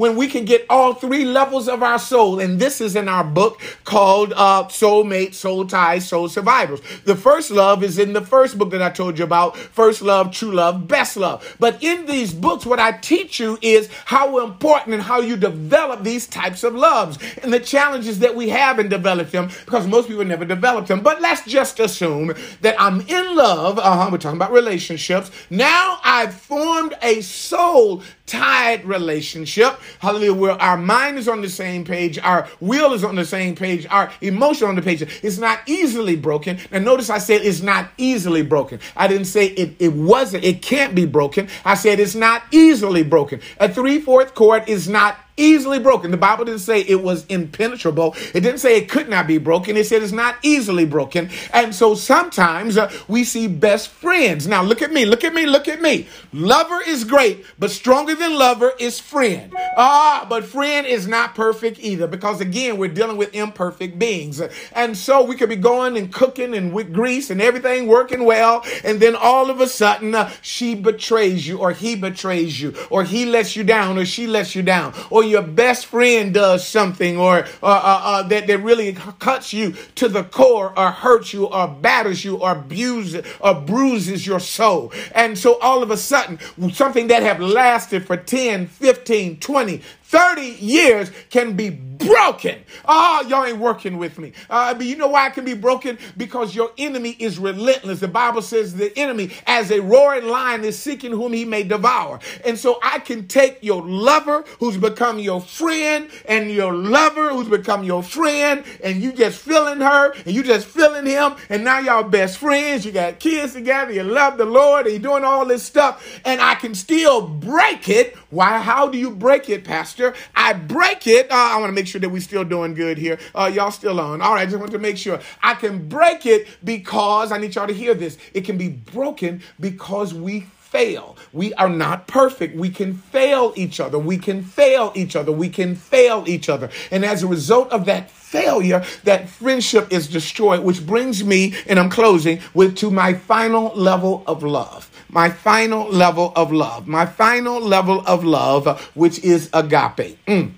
when we can get all three levels of our soul. And this is in our book called uh, Soulmate, Soul Ties, Soul Survivors. The first love is in the first book that I told you about First Love, True Love, Best Love. But in these books, what I teach you is how important and how you develop these types of loves and the challenges that we have in developing them because most people never develop them. But let's just assume that I'm in love. Uh-huh, we're talking about relationships. Now I've formed a soul tied relationship. Hallelujah. Where our mind is on the same page, our will is on the same page, our emotion on the page. It's not easily broken. And notice I said it's not easily broken. I didn't say it, it wasn't, it can't be broken. I said it's not easily broken. A three-fourth cord is not easily broken. The Bible didn't say it was impenetrable. It didn't say it could not be broken. It said it's not easily broken. And so sometimes uh, we see best friends. Now look at me, look at me, look at me. Lover is great, but stronger than lover is friend. Ah, but friend is not perfect either because again, we're dealing with imperfect beings. And so we could be going and cooking and with grease and everything working well. And then all of a sudden uh, she betrays you or he betrays you or he lets you down or she lets you down or your best friend does something or uh, uh, that, that really cuts you to the core or hurts you or batters you or abuses or bruises your soul. And so all of a sudden, something that have lasted for 10, 15, 20, 30 years can be broken. Oh, y'all ain't working with me. Uh, but you know why it can be broken? Because your enemy is relentless. The Bible says the enemy, as a roaring lion, is seeking whom he may devour. And so I can take your lover who's become your friend and your lover who's become your friend and you just feeling her and you just feeling him and now y'all best friends. You got kids together. You love the Lord and you're doing all this stuff and I can still break it. Why? How do you break it, Pastor? I break it. Uh, I want to make sure that we're still doing good here. Uh, y'all still on. All right, just want to make sure. I can break it because I need y'all to hear this. It can be broken because we fail. We are not perfect. We can fail each other. We can fail each other. We can fail each other. And as a result of that failure, that friendship is destroyed, which brings me, and I'm closing, with to my final level of love my final level of love, my final level of love, which is agape. Mm.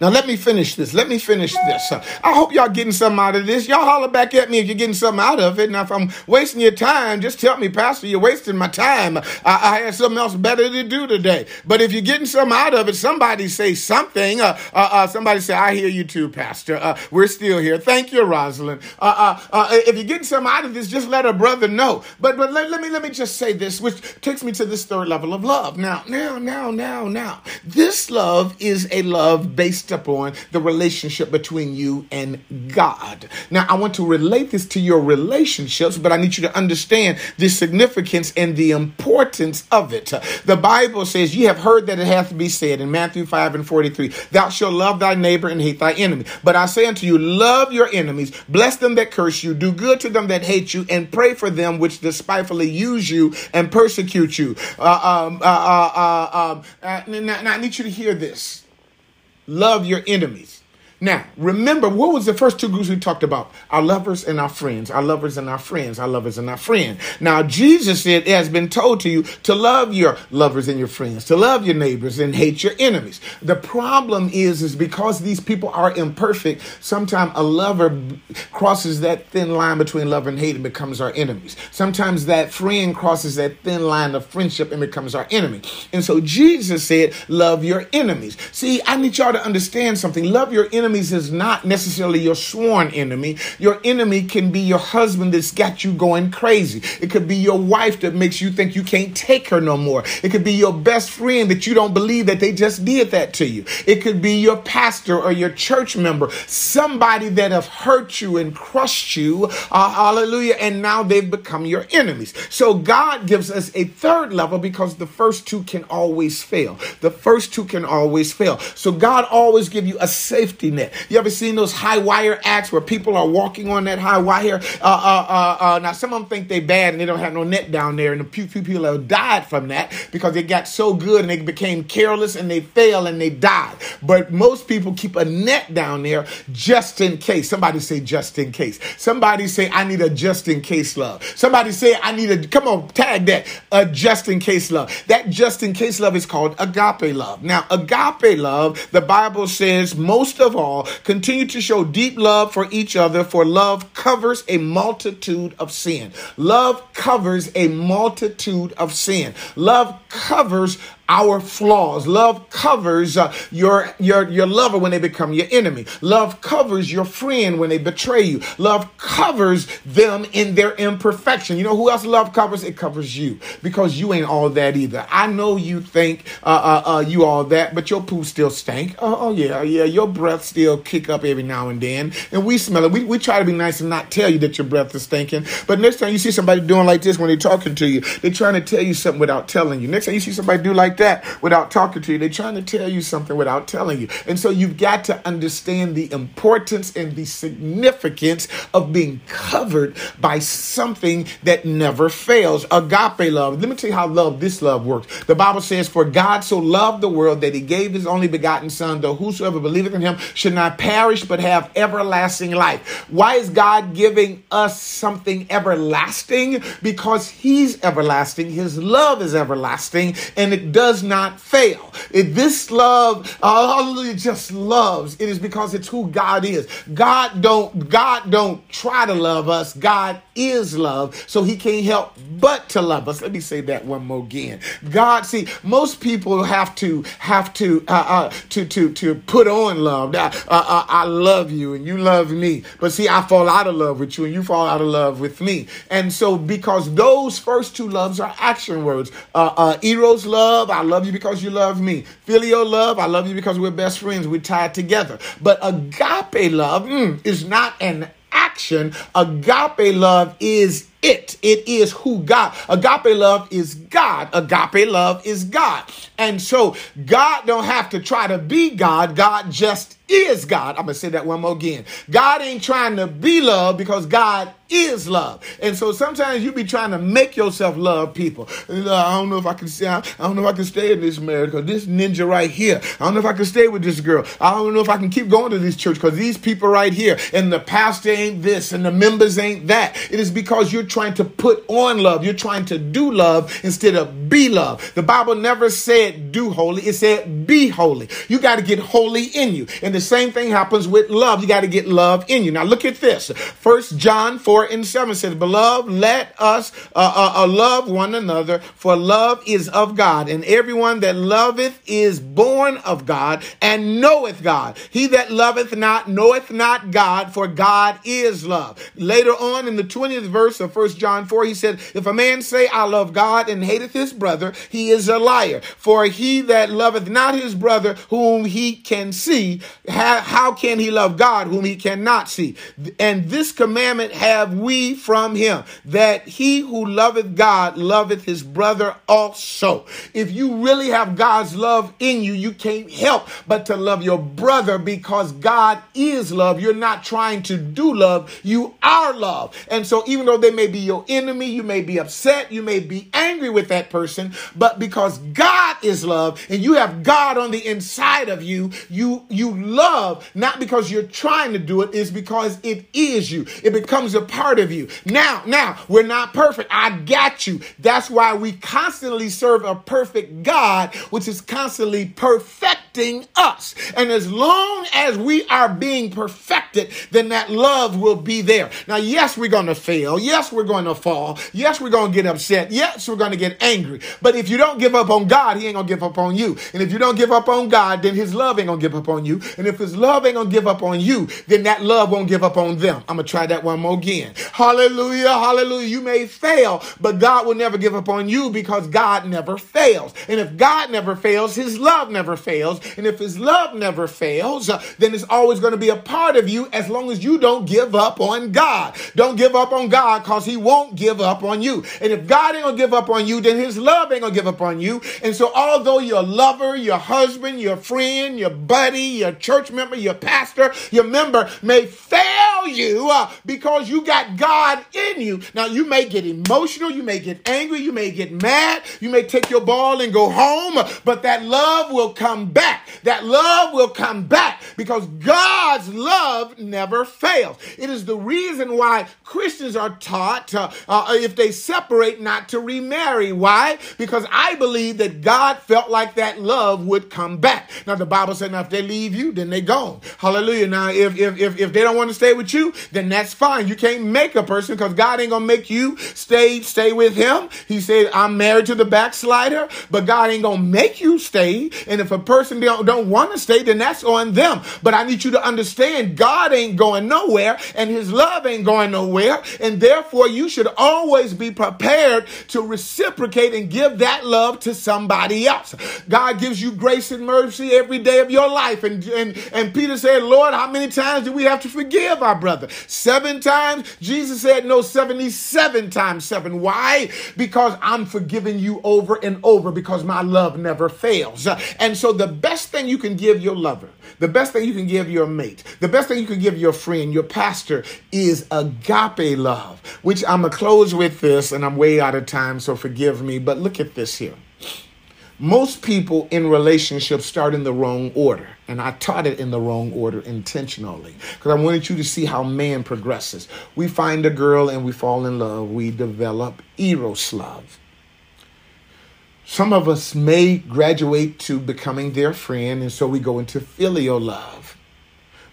Now let me finish this. Let me finish this. Uh, I hope y'all getting something out of this. Y'all holler back at me if you're getting something out of it. Now if I'm wasting your time, just tell me, Pastor, you're wasting my time. I, I had something else better to do today. But if you're getting something out of it, somebody say something. Uh, uh, uh somebody say, I hear you too, Pastor. Uh, we're still here. Thank you, Rosalind. Uh, if you're getting something out of this, just let a brother know. But but let, let me let me just say this, which takes me to this third level of love. Now now now now now, this love is a love based upon the relationship between you and God. Now, I want to relate this to your relationships, but I need you to understand the significance and the importance of it. The Bible says, You have heard that it hath to be said in Matthew 5 and 43, Thou shalt love thy neighbor and hate thy enemy. But I say unto you, Love your enemies, bless them that curse you, do good to them that hate you, and pray for them which despitefully use you and persecute you. Uh, um, uh, uh, uh um, uh, now, now, I need you to hear this. Love your enemies. Now, remember, what was the first two groups we talked about? Our lovers and our friends, our lovers and our friends, our lovers and our friends. Now, Jesus said it has been told to you to love your lovers and your friends, to love your neighbors and hate your enemies. The problem is, is because these people are imperfect, sometimes a lover crosses that thin line between love and hate and becomes our enemies. Sometimes that friend crosses that thin line of friendship and becomes our enemy. And so Jesus said, love your enemies. See, I need y'all to understand something. Love your enemies enemies is not necessarily your sworn enemy. Your enemy can be your husband that's got you going crazy. It could be your wife that makes you think you can't take her no more. It could be your best friend that you don't believe that they just did that to you. It could be your pastor or your church member, somebody that have hurt you and crushed you. Uh, hallelujah. And now they've become your enemies. So God gives us a third level because the first two can always fail. The first two can always fail. So God always give you a safety net You ever seen those high wire acts where people are walking on that high wire? Uh, uh, uh, uh, now, some of them think they bad and they don't have no net down there, and a few people have died from that because they got so good and they became careless and they fell and they died. But most people keep a net down there just in case. Somebody say just in case. Somebody say I need a just in case love. Somebody say I need a come on tag that a just in case love. That just in case love is called agape love. Now agape love, the Bible says most of all continue to show deep love for each other for love covers a multitude of sin. Love covers a multitude of sin. Love covers our flaws. Love covers uh, your, your, your lover when they become your enemy. Love covers your friend when they betray you. Love covers them in their imperfection. You know who else love covers? It covers you because you ain't all that either. I know you think uh, uh, uh you all that, but your poo still stink. Oh, oh, yeah, yeah. Your breath still kick up every now and then, and we smell it. We, we try to be nice and not tell you that your breath is stinking. But next time you see somebody doing like this when they're talking to you, they're trying to tell you something without telling you. Next time you see somebody do like that without talking to you. They're trying to tell you something without telling you. And so you've got to understand the importance and the significance of being covered by something that never fails. Agape love. Let me tell you how love, this love works. The Bible says, For God so loved the world that he gave his only begotten Son, though whosoever believeth in him should not perish but have everlasting life. Why is God giving us something everlasting? Because he's everlasting. His love is everlasting and it does not fail. If this love, oh, hallelujah, just loves, it is because it's who God is. God don't, God don't try to love us. God is love, so he can't help but to love us. Let me say that one more again. God, see, most people have to have to uh, uh, to to to put on love. Uh, uh, I love you and you love me, but see, I fall out of love with you and you fall out of love with me. And so, because those first two loves are action words, uh, uh, eros love, I love you because you love me. Filial love, I love you because we're best friends. We're tied together. But agape love mm, is not an action. Agape love is it. It is who God. Agape love is God. Agape love is God. And so God don't have to try to be God. God just is God. I'm going to say that one more again. God ain't trying to be love because God is love. And so sometimes you be trying to make yourself love people. I don't know if I can stay, I don't know if I can stay in this marriage because this ninja right here. I don't know if I can stay with this girl. I don't know if I can keep going to this church because these people right here and the pastor ain't this and the members ain't that. It is because you're trying to put on love. You're trying to do love instead of be love. The Bible never said do holy. It said be holy. You got to get holy in you. And the same thing happens with love. You got to get love in you. Now look at this. First John 4 4 and 7 says, Beloved, let us uh, uh, uh, love one another, for love is of God, and everyone that loveth is born of God and knoweth God. He that loveth not knoweth not God, for God is love. Later on in the 20th verse of 1 John 4, he said, If a man say, I love God and hateth his brother, he is a liar. For he that loveth not his brother whom he can see, how, can he love God whom he cannot see? And this commandment have we from him that he who loveth God loveth his brother also. If you really have God's love in you, you can't help but to love your brother because God is love. You're not trying to do love, you are love. And so, even though they may be your enemy, you may be upset, you may be angry with that person, but because God is love and you have God on the inside of you, you you love not because you're trying to do it's because it is you. It becomes a part of you. Now, now, we're not perfect. I got you. That's why we constantly serve a perfect God, which is constantly perfecting us. And as long as we are being perfected, then that love will be there. Now, yes, we're going to fail. Yes, we're going to fall. Yes, we're going to get upset. Yes, we're going to get angry. But if you don't give up on God, He ain't going to give up on you. And if you don't give up on God, then His love ain't going to give up on you. And if His love ain't going to give up on you, then that love won't give up on them. I'm going to try that one more again. Hallelujah. Hallelujah. You may fail, but God will never give up on you because God never fails. And if God never fails, his love never fails. And if his love never fails, uh, then it's always going to be a part of you as long as you don't give up on God. Don't give up on God because he won't give up on you. And if God ain't gonna give up on you, then his love ain't gonna give up on you. And so although your lover, your husband, your friend, your buddy, your church member, your pastor, your member may fail you uh, because you got God in you. Now you may get emotional, you may get angry, you may get mad, you may take your ball and go home, but that love will come back. That love will come back because God's love never fails. It is the reason why Christians are taught uh, uh, if they separate not to remarry. Why? Because I believe that God felt like that love would come back. Now the Bible said, now if they leave you, then they gone. Hallelujah. Now if if if, if they don't want to stay with you, then that's fine. You can't make a person because God ain't gonna make you stay stay with him. He said, I'm married to the backslider, but God ain't gonna make you stay. And if a person don't, don't want to stay, then that's on them. But I need you to understand God ain't going nowhere and his love ain't going nowhere. And therefore you should always be prepared to reciprocate and give that love to somebody else. God gives you grace and mercy every day of your life. And, and, and Peter said, Lord, how many times do we have to forgive our brother? Seven times? Jesus said, no, 77 times seven. Why? Because I'm forgiving you over and over because my love never fails. And so the best thing you can give your lover, the best thing you can give your mate, the best thing you can give your friend, your pastor is agape love, which I'm going to close with this and I'm way out of time, so forgive me. But look at this here. Most people in relationships start in the wrong order. And I taught it in the wrong order intentionally because I wanted you to see how man progresses. We find a girl and we fall in love. We develop eros love. Some of us may graduate to becoming their friend, and so we go into filial love.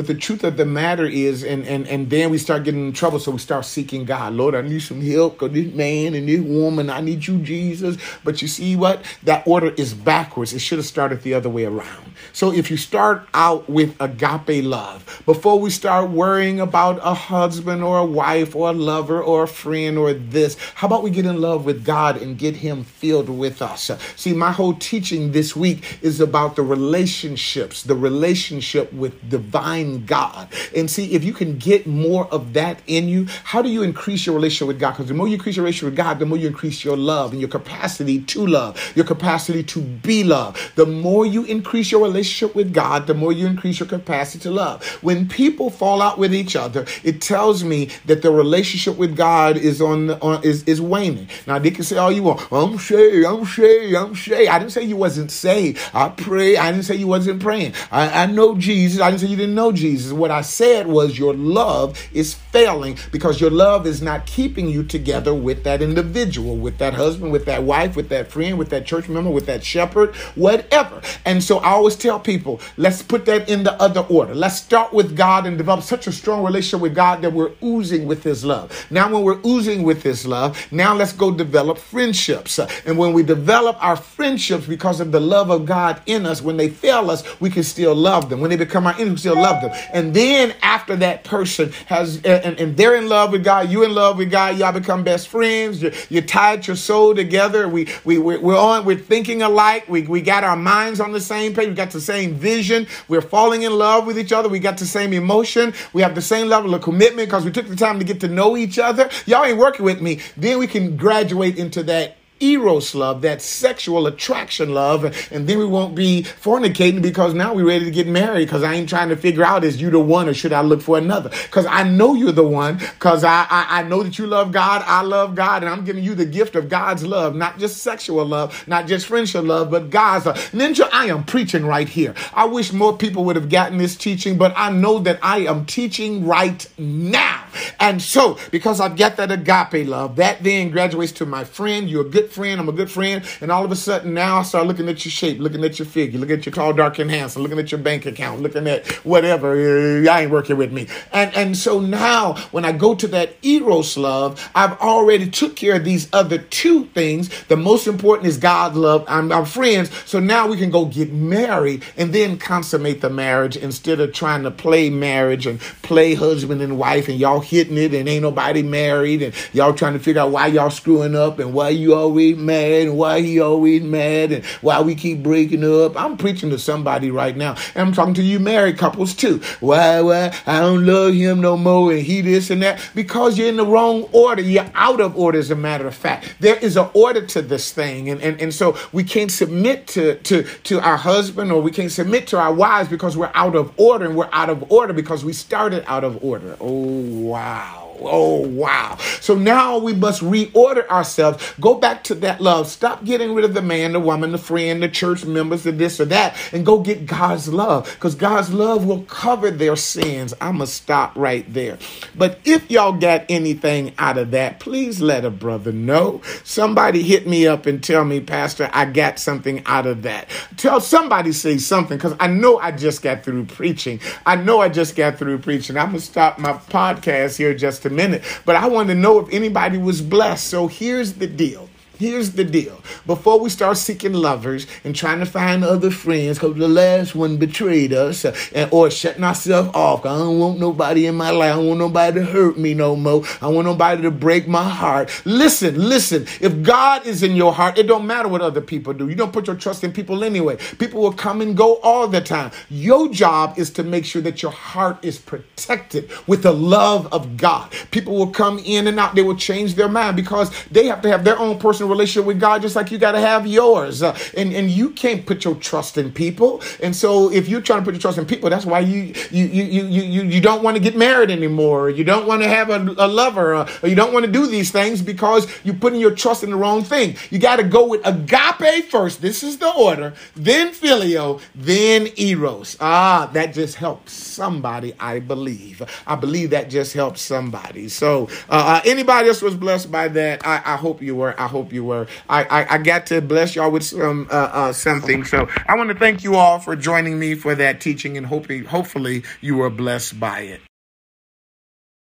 But the truth of the matter is, and, and, and then we start getting in trouble, so we start seeking God. Lord, I need some help, or this man and this woman, I need you, Jesus. But you see what? That order is backwards. It should have started the other way around. So if you start out with agape love, before we start worrying about a husband or a wife or a lover or a friend or this, how about we get in love with God and get Him filled with us? See, my whole teaching this week is about the relationships, the relationship with divine God. And see, if you can get more of that in you, how do you increase your relationship with God? Because the more you increase your relationship with God, the more you increase your love and your capacity to love, your capacity to be loved. The more you increase your relationship with God, the more you increase your capacity to love. When people fall out with each other, it tells me that the relationship with God is on, on is, is waning. Now they can say all you want. I'm saved, I'm saved, I'm saved. I didn't say you wasn't saved. I pray. I didn't say you wasn't praying. I, I know Jesus. I didn't say you didn't know Jesus. What I said was your love is failing because your love is not keeping you together with that individual, with that husband, with that wife, with that friend, with that church member, with that shepherd, whatever. And so I always tell people, let's put that in the other order. Let's start with God and develop such a strong relationship with God that we're oozing with His love. Now, when we're oozing with His love, now let's go develop friendships. And when we develop our friendships because of the love of God in us, when they fail us, we can still love them. When they become our enemies, we still love them. And then after that person has, and, and they're in love with God, you in love with God, y'all become best friends. You, you tied your soul together. We, we, we're on, we're thinking alike. We, we got our minds on the same page. We got the same vision. We're falling in love with each other. We got the same emotion. We have the same level of commitment because we took the time to get to know each other. Y'all ain't working with me. Then we can graduate into that eros love, that sexual attraction love, and then we won't be fornicating because now we're ready to get married because I ain't trying to figure out is you the one or should I look for another? Because I know you're the one because I, I, I know that you love God, I love God, and I'm giving you the gift of God's love, not just sexual love, not just friendship love, but God's love. Ninja, I am preaching right here. I wish more people would have gotten this teaching, but I know that I am teaching right now. And so, because I've got that agape love, that then graduates to my friend, you're a good friend, I'm a good friend, and all of a sudden now I start looking at your shape, looking at your figure, looking at your tall, dark, and handsome, looking at your bank account, looking at whatever. Uh, I ain't working with me. And and so now when I go to that eros love, I've already took care of these other two things. The most important is God's love. I'm, I'm friends. So now we can go get married and then consummate the marriage instead of trying to play marriage and play husband and wife and y'all hitting it and ain't nobody married and y'all trying to figure out why y'all screwing up and why you always mad and why he always mad and why we keep breaking up. I'm preaching to somebody right now. And I'm talking to you married couples too. Why, why? I don't love him no more and he this and that. Because you're in the wrong order. You're out of order, as a matter of fact. There is an order to this thing. And, and, and so we can't submit to, to, to our husband or we can't submit to our wives because we're out of order and we're out of order because we started out of order. Oh, wow. Oh, wow. So now we must reorder ourselves. Go back to that love. Stop getting rid of the man, the woman, the friend, the church members, the this or that, and go get God's love because God's love will cover their sins. I'm going to stop right there. But if y'all got anything out of that, please let a brother know. Somebody hit me up and tell me, Pastor, I got something out of that. Tell somebody say something because I know I just got through preaching. I know I just got through preaching. I'm going to stop my podcast here just a minute, but I want to know if anybody was blessed. So here's the deal. Here's the deal. Before we start seeking lovers and trying to find other friends, because the last one betrayed us, and, or shutting ourselves off, I don't want nobody in my life. I want nobody to hurt me no more. I want nobody to break my heart. Listen, listen. If God is in your heart, it don't matter what other people do. You don't put your trust in people anyway. People will come and go all the time. Your job is to make sure that your heart is protected with the love of God. People will come in and out. They will change their mind because they have to have their own personal relationship with God just like you got to have yours. Uh, and, and you can't put your trust in people. And so if you're trying to put your trust in people, that's why you you you you you, you don't want to get married anymore. You don't want to have a, a lover uh, or you don't want to do these things because you're putting your trust in the wrong thing. You got to go with agape first. This is the order. Then filio. then eros. Ah, that just helps somebody, I believe. I believe that just helps somebody. So uh, uh anybody else was blessed by that? I, I hope you were. I hope you were. I, I, I got to bless y'all with some uh, uh, something. So I want to thank you all for joining me for that teaching, and hoping hopefully you were blessed by it.